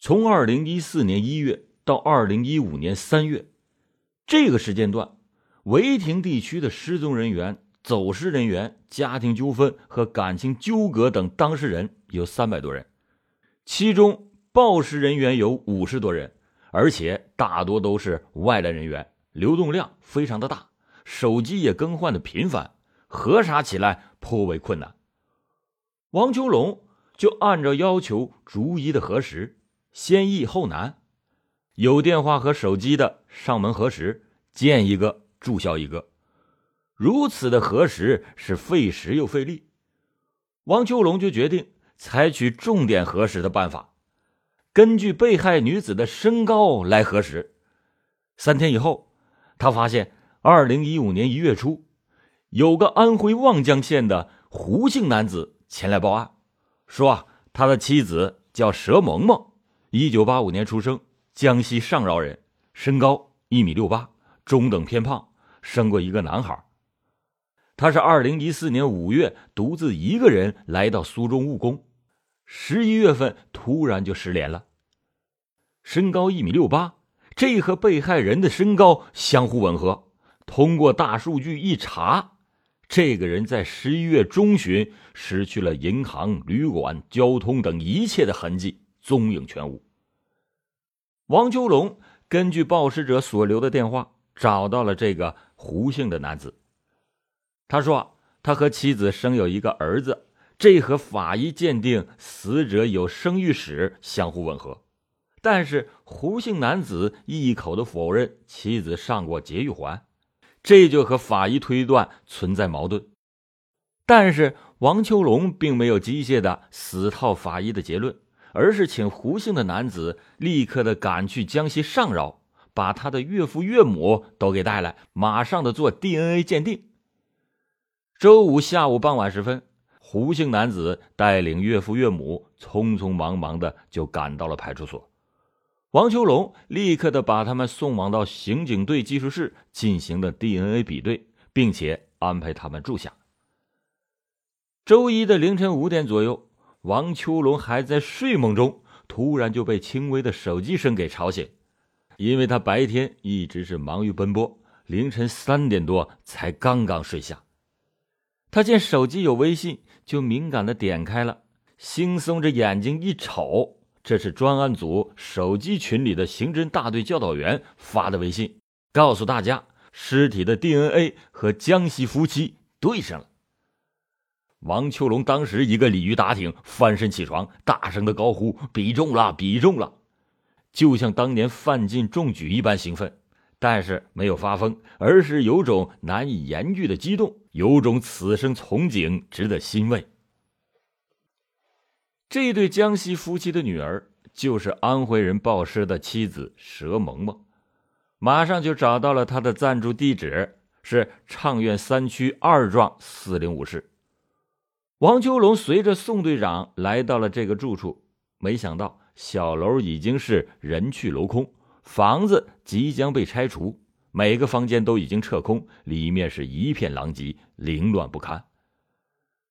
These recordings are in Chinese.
从二零一四年一月到二零一五年三月，这个时间段，违停地区的失踪人员、走失人员、家庭纠纷和感情纠葛等当事人有三百多人，其中报失人员有五十多人，而且大多都是外来人员，流动量非常的大，手机也更换的频繁，核查起来颇为困难。王秋龙就按照要求逐一的核实。先易后难，有电话和手机的上门核实，见一个注销一个，如此的核实是费时又费力。王秋龙就决定采取重点核实的办法，根据被害女子的身高来核实。三天以后，他发现，二零一五年一月初，有个安徽望江县的胡姓男子前来报案，说啊，他的妻子叫佘萌萌。一九八五年出生，江西上饶人，身高一米六八，中等偏胖，生过一个男孩。他是二零一四年五月独自一个人来到苏州务工，十一月份突然就失联了。身高一米六八，这和被害人的身高相互吻合。通过大数据一查，这个人在十一月中旬失去了银行、旅馆、交通等一切的痕迹。踪影全无。王秋龙根据报失者所留的电话，找到了这个胡姓的男子。他说，他和妻子生有一个儿子，这和法医鉴定死者有生育史相互吻合。但是胡姓男子一口的否认妻子上过节育环，这就和法医推断存在矛盾。但是王秋龙并没有机械的死套法医的结论。而是请胡姓的男子立刻的赶去江西上饶，把他的岳父岳母都给带来，马上的做 DNA 鉴定。周五下午傍晚时分，胡姓男子带领岳父岳母匆匆忙忙的就赶到了派出所。王秋龙立刻的把他们送往到刑警队技术室进行了 DNA 比对，并且安排他们住下。周一的凌晨五点左右。王秋龙还在睡梦中，突然就被轻微的手机声给吵醒。因为他白天一直是忙于奔波，凌晨三点多才刚刚睡下。他见手机有微信，就敏感的点开了，惺忪着眼睛一瞅，这是专案组手机群里的刑侦大队教导员发的微信，告诉大家尸体的 DNA 和江西夫妻对上了。王秋龙当时一个鲤鱼打挺，翻身起床，大声的高呼：“比中了，比中了！”就像当年范进中举一般兴奋，但是没有发疯，而是有种难以言喻的激动，有种此生从警，值得欣慰。这对江西夫妻的女儿就是安徽人报失的妻子佘萌萌，马上就找到了她的暂住地址，是畅苑三区二幢四零五室。王秋龙随着宋队长来到了这个住处，没想到小楼已经是人去楼空，房子即将被拆除，每个房间都已经撤空，里面是一片狼藉，凌乱不堪。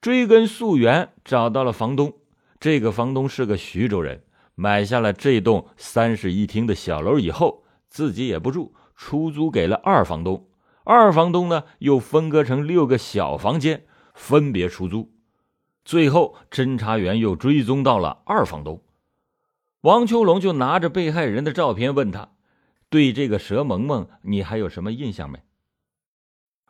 追根溯源，找到了房东。这个房东是个徐州人，买下了这栋三室一厅的小楼以后，自己也不住，出租给了二房东。二房东呢，又分割成六个小房间，分别出租。最后，侦查员又追踪到了二房东，王秋龙就拿着被害人的照片问他：“对这个佘萌萌，你还有什么印象没？”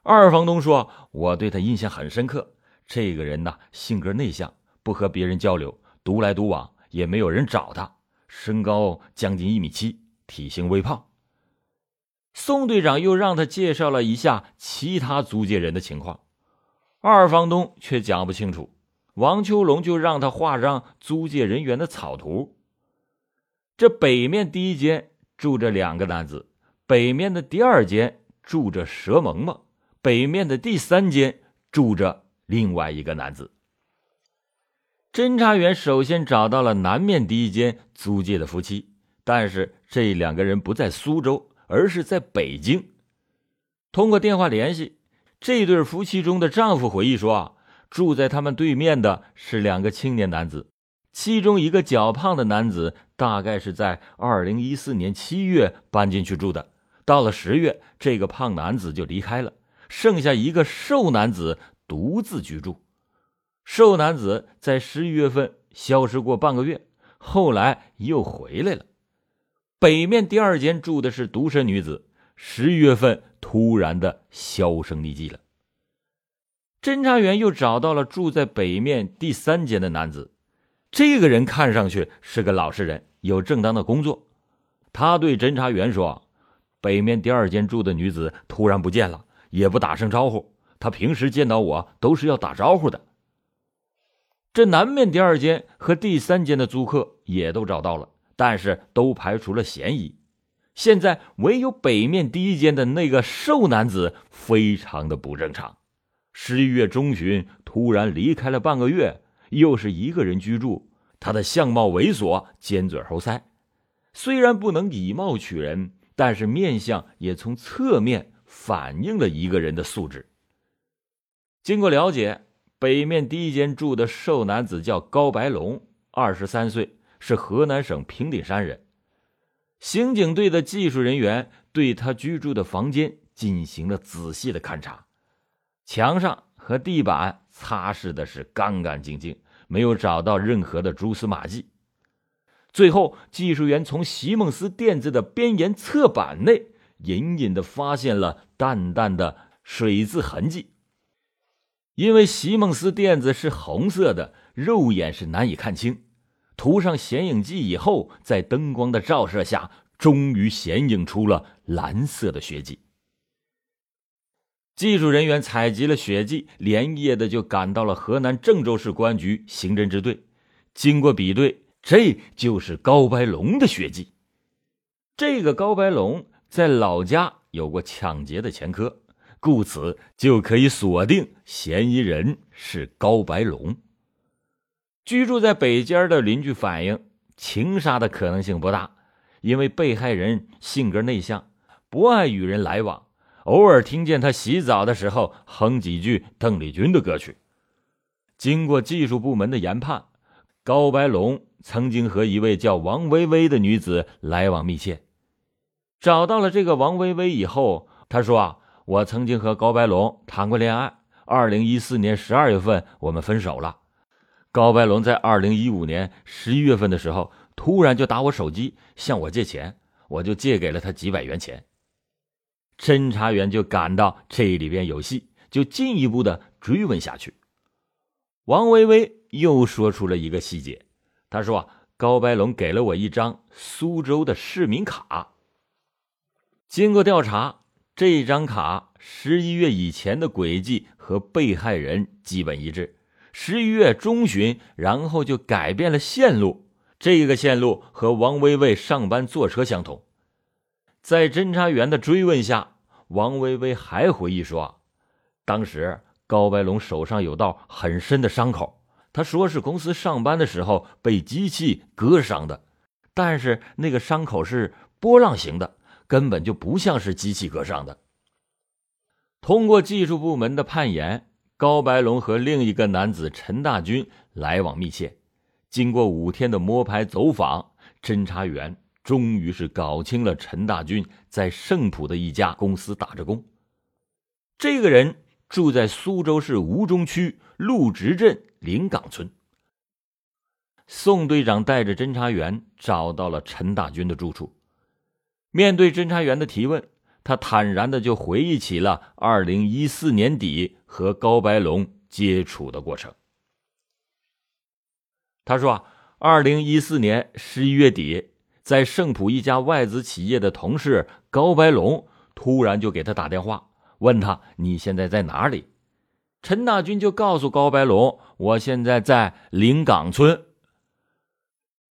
二房东说：“我对他印象很深刻，这个人呐，性格内向，不和别人交流，独来独往，也没有人找他。身高将近一米七，体型微胖。”宋队长又让他介绍了一下其他租界人的情况，二房东却讲不清楚。王秋龙就让他画上租界人员的草图。这北面第一间住着两个男子，北面的第二间住着佘萌萌，北面的第三间住着另外一个男子。侦查员首先找到了南面第一间租界的夫妻，但是这两个人不在苏州，而是在北京。通过电话联系，这对夫妻中的丈夫回忆说。住在他们对面的是两个青年男子，其中一个较胖的男子大概是在二零一四年七月搬进去住的，到了十月，这个胖男子就离开了，剩下一个瘦男子独自居住。瘦男子在十一月份消失过半个月，后来又回来了。北面第二间住的是独身女子，十一月份突然的销声匿迹了。侦查员又找到了住在北面第三间的男子。这个人看上去是个老实人，有正当的工作。他对侦查员说：“北面第二间住的女子突然不见了，也不打声招呼。她平时见到我都是要打招呼的。”这南面第二间和第三间的租客也都找到了，但是都排除了嫌疑。现在唯有北面第一间的那个瘦男子非常的不正常。十一月中旬突然离开了半个月。又是一个人居住，他的相貌猥琐，尖嘴猴腮，虽然不能以貌取人，但是面相也从侧面反映了一个人的素质。经过了解，北面第一间住的瘦男子叫高白龙，二十三岁，是河南省平顶山人。刑警队的技术人员对他居住的房间进行了仔细的勘查，墙上和地板。擦拭的是干干净净，没有找到任何的蛛丝马迹。最后，技术员从席梦思垫子的边沿侧板内隐隐的发现了淡淡的水渍痕迹。因为席梦思垫子是红色的，肉眼是难以看清。涂上显影剂以后，在灯光的照射下，终于显影出了蓝色的血迹。技术人员采集了血迹，连夜的就赶到了河南郑州市公安局刑侦支队。经过比对，这就是高白龙的血迹。这个高白龙在老家有过抢劫的前科，故此就可以锁定嫌疑人是高白龙。居住在北间的邻居反映，情杀的可能性不大，因为被害人性格内向，不爱与人来往。偶尔听见他洗澡的时候哼几句邓丽君的歌曲。经过技术部门的研判，高白龙曾经和一位叫王薇薇的女子来往密切。找到了这个王薇薇以后，他说：“啊，我曾经和高白龙谈过恋爱。二零一四年十二月份，我们分手了。高白龙在二零一五年十一月份的时候，突然就打我手机，向我借钱，我就借给了他几百元钱。”侦查员就感到这里边有戏，就进一步的追问下去。王薇薇又说出了一个细节，他说：“高白龙给了我一张苏州的市民卡。经过调查，这张卡十一月以前的轨迹和被害人基本一致。十一月中旬，然后就改变了线路，这个线路和王薇薇上班坐车相同。”在侦查员的追问下，王薇薇还回忆说，当时高白龙手上有道很深的伤口，他说是公司上班的时候被机器割伤的，但是那个伤口是波浪形的，根本就不像是机器割伤的。通过技术部门的判研，高白龙和另一个男子陈大军来往密切，经过五天的摸排走访，侦查员。终于是搞清了陈大军在盛普的一家公司打着工。这个人住在苏州市吴中区陆直镇临港村。宋队长带着侦查员找到了陈大军的住处。面对侦查员的提问，他坦然的就回忆起了二零一四年底和高白龙接触的过程。他说啊，二零一四年十一月底。在盛普一家外资企业的同事高白龙突然就给他打电话，问他你现在在哪里？陈大军就告诉高白龙，我现在在临港村。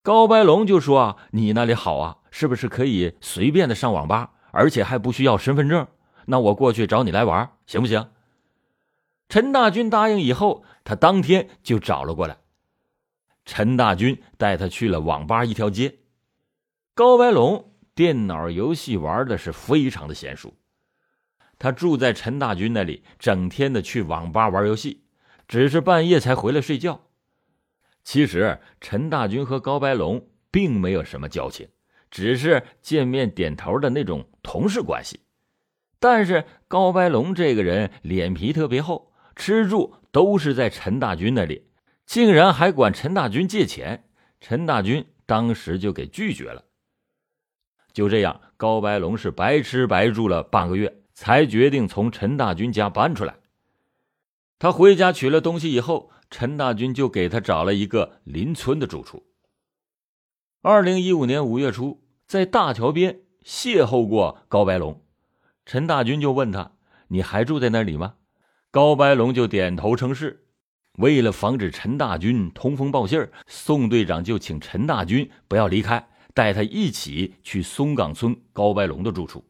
高白龙就说啊，你那里好啊，是不是可以随便的上网吧，而且还不需要身份证？那我过去找你来玩，行不行？陈大军答应以后，他当天就找了过来。陈大军带他去了网吧一条街。高白龙电脑游戏玩的是非常的娴熟，他住在陈大军那里，整天的去网吧玩游戏，只是半夜才回来睡觉。其实陈大军和高白龙并没有什么交情，只是见面点头的那种同事关系。但是高白龙这个人脸皮特别厚，吃住都是在陈大军那里，竟然还管陈大军借钱。陈大军当时就给拒绝了。就这样，高白龙是白吃白住了半个月，才决定从陈大军家搬出来。他回家取了东西以后。陈大军就给他找了一个邻村的住处。二零一五年五月初，在大桥边邂逅过高白龙，陈大军就问他：“你还住在那里吗？”高白龙就点头称是。为了防止陈大军通风报信儿宋队长就请陈大军不要离开，带他一起去松岗村高白龙的住处。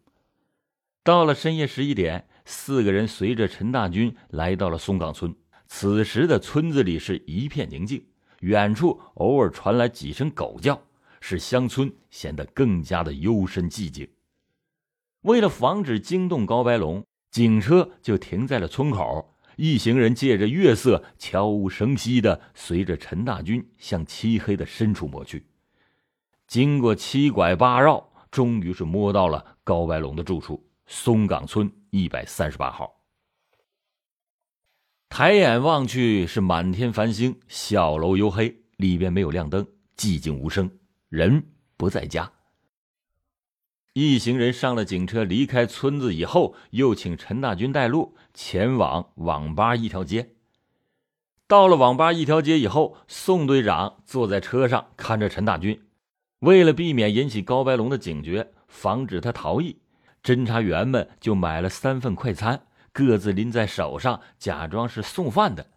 到了深夜十一点，四个人随着陈大军来到了松岗村。此时的村子里是一片宁静，远处偶尔传来几声狗叫，使乡村显得更加的幽深寂静。为了防止惊动高白龙，警车就停在了村口。一行人借着月色，悄无声息的随着陈大军向漆黑的深处摸去。经过七拐八绕，终于是摸到了高白龙的住处——松岗村一百三十八号。抬眼望去，是满天繁星，小楼黝黑，里边没有亮灯，寂静无声，人不在家。一行人上了警车，离开村子以后，又请陈大军带路，前往网吧一条街。到了网吧一条街以后，宋队长坐在车上看着陈大军，为了避免引起高白龙的警觉，防止他逃逸，侦查员们就买了三份快餐。各自拎在手上，假装是送饭的，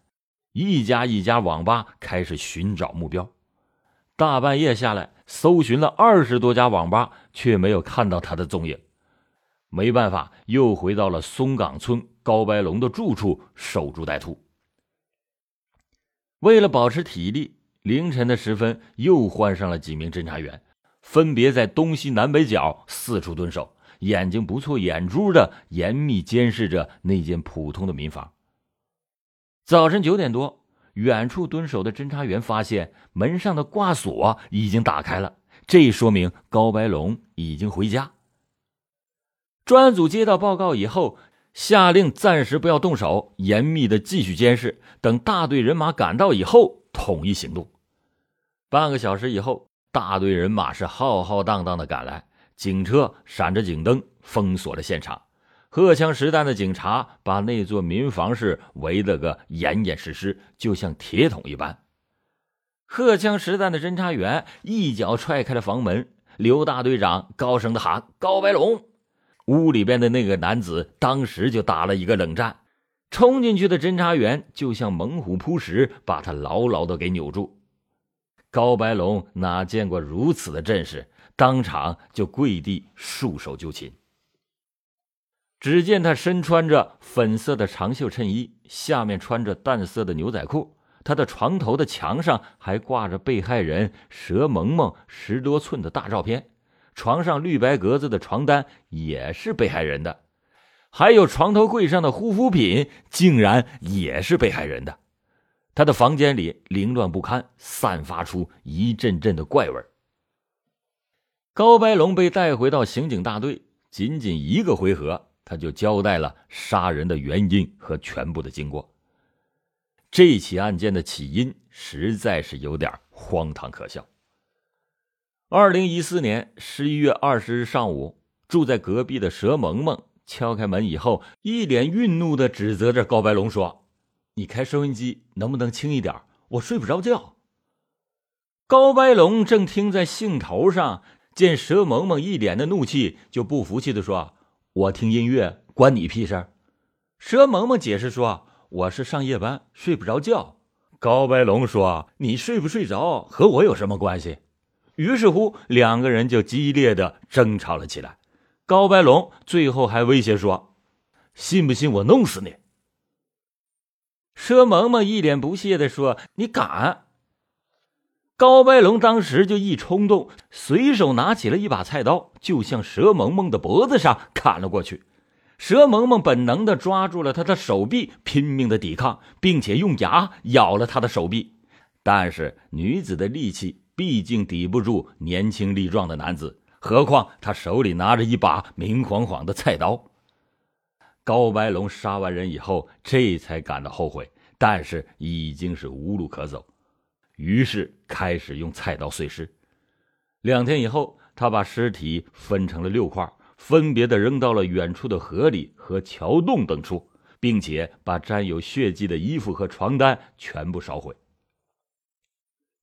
一家一家网吧开始寻找目标。大半夜下来，搜寻了二十多家网吧，却没有看到他的踪影。没办法，又回到了松岗村高白龙的住处，守株待兔。为了保持体力，凌晨的时分，又换上了几名侦查员，分别在东西南北角四处蹲守。眼睛不错眼珠的严密监视着那间普通的民房。早晨九点多，远处蹲守的侦查员发现门上的挂锁已经打开了，这说明高白龙已经回家。专案组接到报告以后，下令暂时不要动手，严密的继续监视，等大队人马赶到以后统一行动。半个小时以后，大队人马是浩浩荡荡的赶来。警车闪着警灯，封锁了现场。荷枪实弹的警察把那座民房是围了个严严实实，就像铁桶一般。荷枪实弹的侦查员一脚踹开了房门，刘大队长高声的喊：“高白龙！”屋里边的那个男子当时就打了一个冷战，冲进去的侦查员就像猛虎扑食，把他牢牢的给扭住。高白龙哪见过如此的阵势？当场就跪地束手就擒。只见他身穿着粉色的长袖衬衣，下面穿着淡色的牛仔裤。他的床头的墙上还挂着被害人佘萌萌十多寸的大照片，床上绿白格子的床单也是被害人的，还有床头柜上的护肤品竟然也是被害人的。他的房间里凌乱不堪，散发出一阵阵的怪味高白龙被带回到刑警大队，仅仅一个回合，他就交代了杀人的原因和全部的经过。这起案件的起因实在是有点荒唐可笑。二零一四年十一月二十日上午，住在隔壁的佘萌萌敲开门以后，一脸愠怒的指责着高白龙说：“你开收音机能不能轻一点？我睡不着觉。”高白龙正听在兴头上。见佘萌萌一脸的怒气，就不服气的说：“我听音乐关你屁事？”佘萌萌解释说：“我是上夜班，睡不着觉。”高白龙说：“你睡不睡着和我有什么关系？”于是乎，两个人就激烈的争吵了起来。高白龙最后还威胁说：“信不信我弄死你？”佘萌萌一脸不屑的说：“你敢？”高白龙当时就一冲动，随手拿起了一把菜刀，就向佘萌萌的脖子上砍了过去。佘萌萌本能的抓住了他的手臂，拼命的抵抗，并且用牙咬了他的手臂。但是女子的力气毕竟抵不住年轻力壮的男子，何况他手里拿着一把明晃晃的菜刀。高白龙杀完人以后，这才感到后悔，但是已经是无路可走，于是开始用菜刀碎尸。两天以后，他把尸体分成了六块，分别的扔到了远处的河里和桥洞等处，并且把沾有血迹的衣服和床单全部烧毁。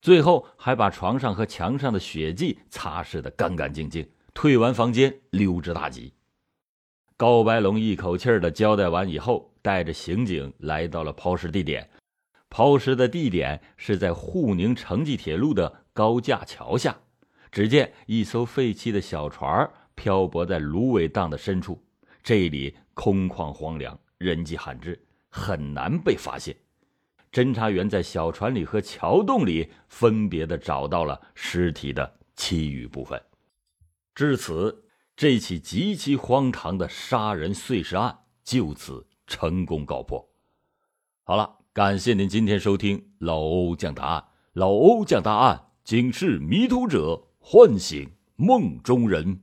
最后还把床上和墙上的血迹擦拭得干干净净，退完房间溜之大吉。高白龙一口气儿的交代完以后，带着刑警来到了抛尸地点。抛尸的地点是在沪宁城际铁路的高架桥下。只见一艘废弃的小船漂泊在芦苇荡的深处，这里空旷荒凉，人迹罕至，很难被发现。侦查员在小船里和桥洞里分别的找到了尸体的其余部分。至此，这起极其荒唐的杀人碎尸案就此成功告破。好了，感谢您今天收听老欧讲答案。老欧讲答案，警示迷途者。唤醒梦中人。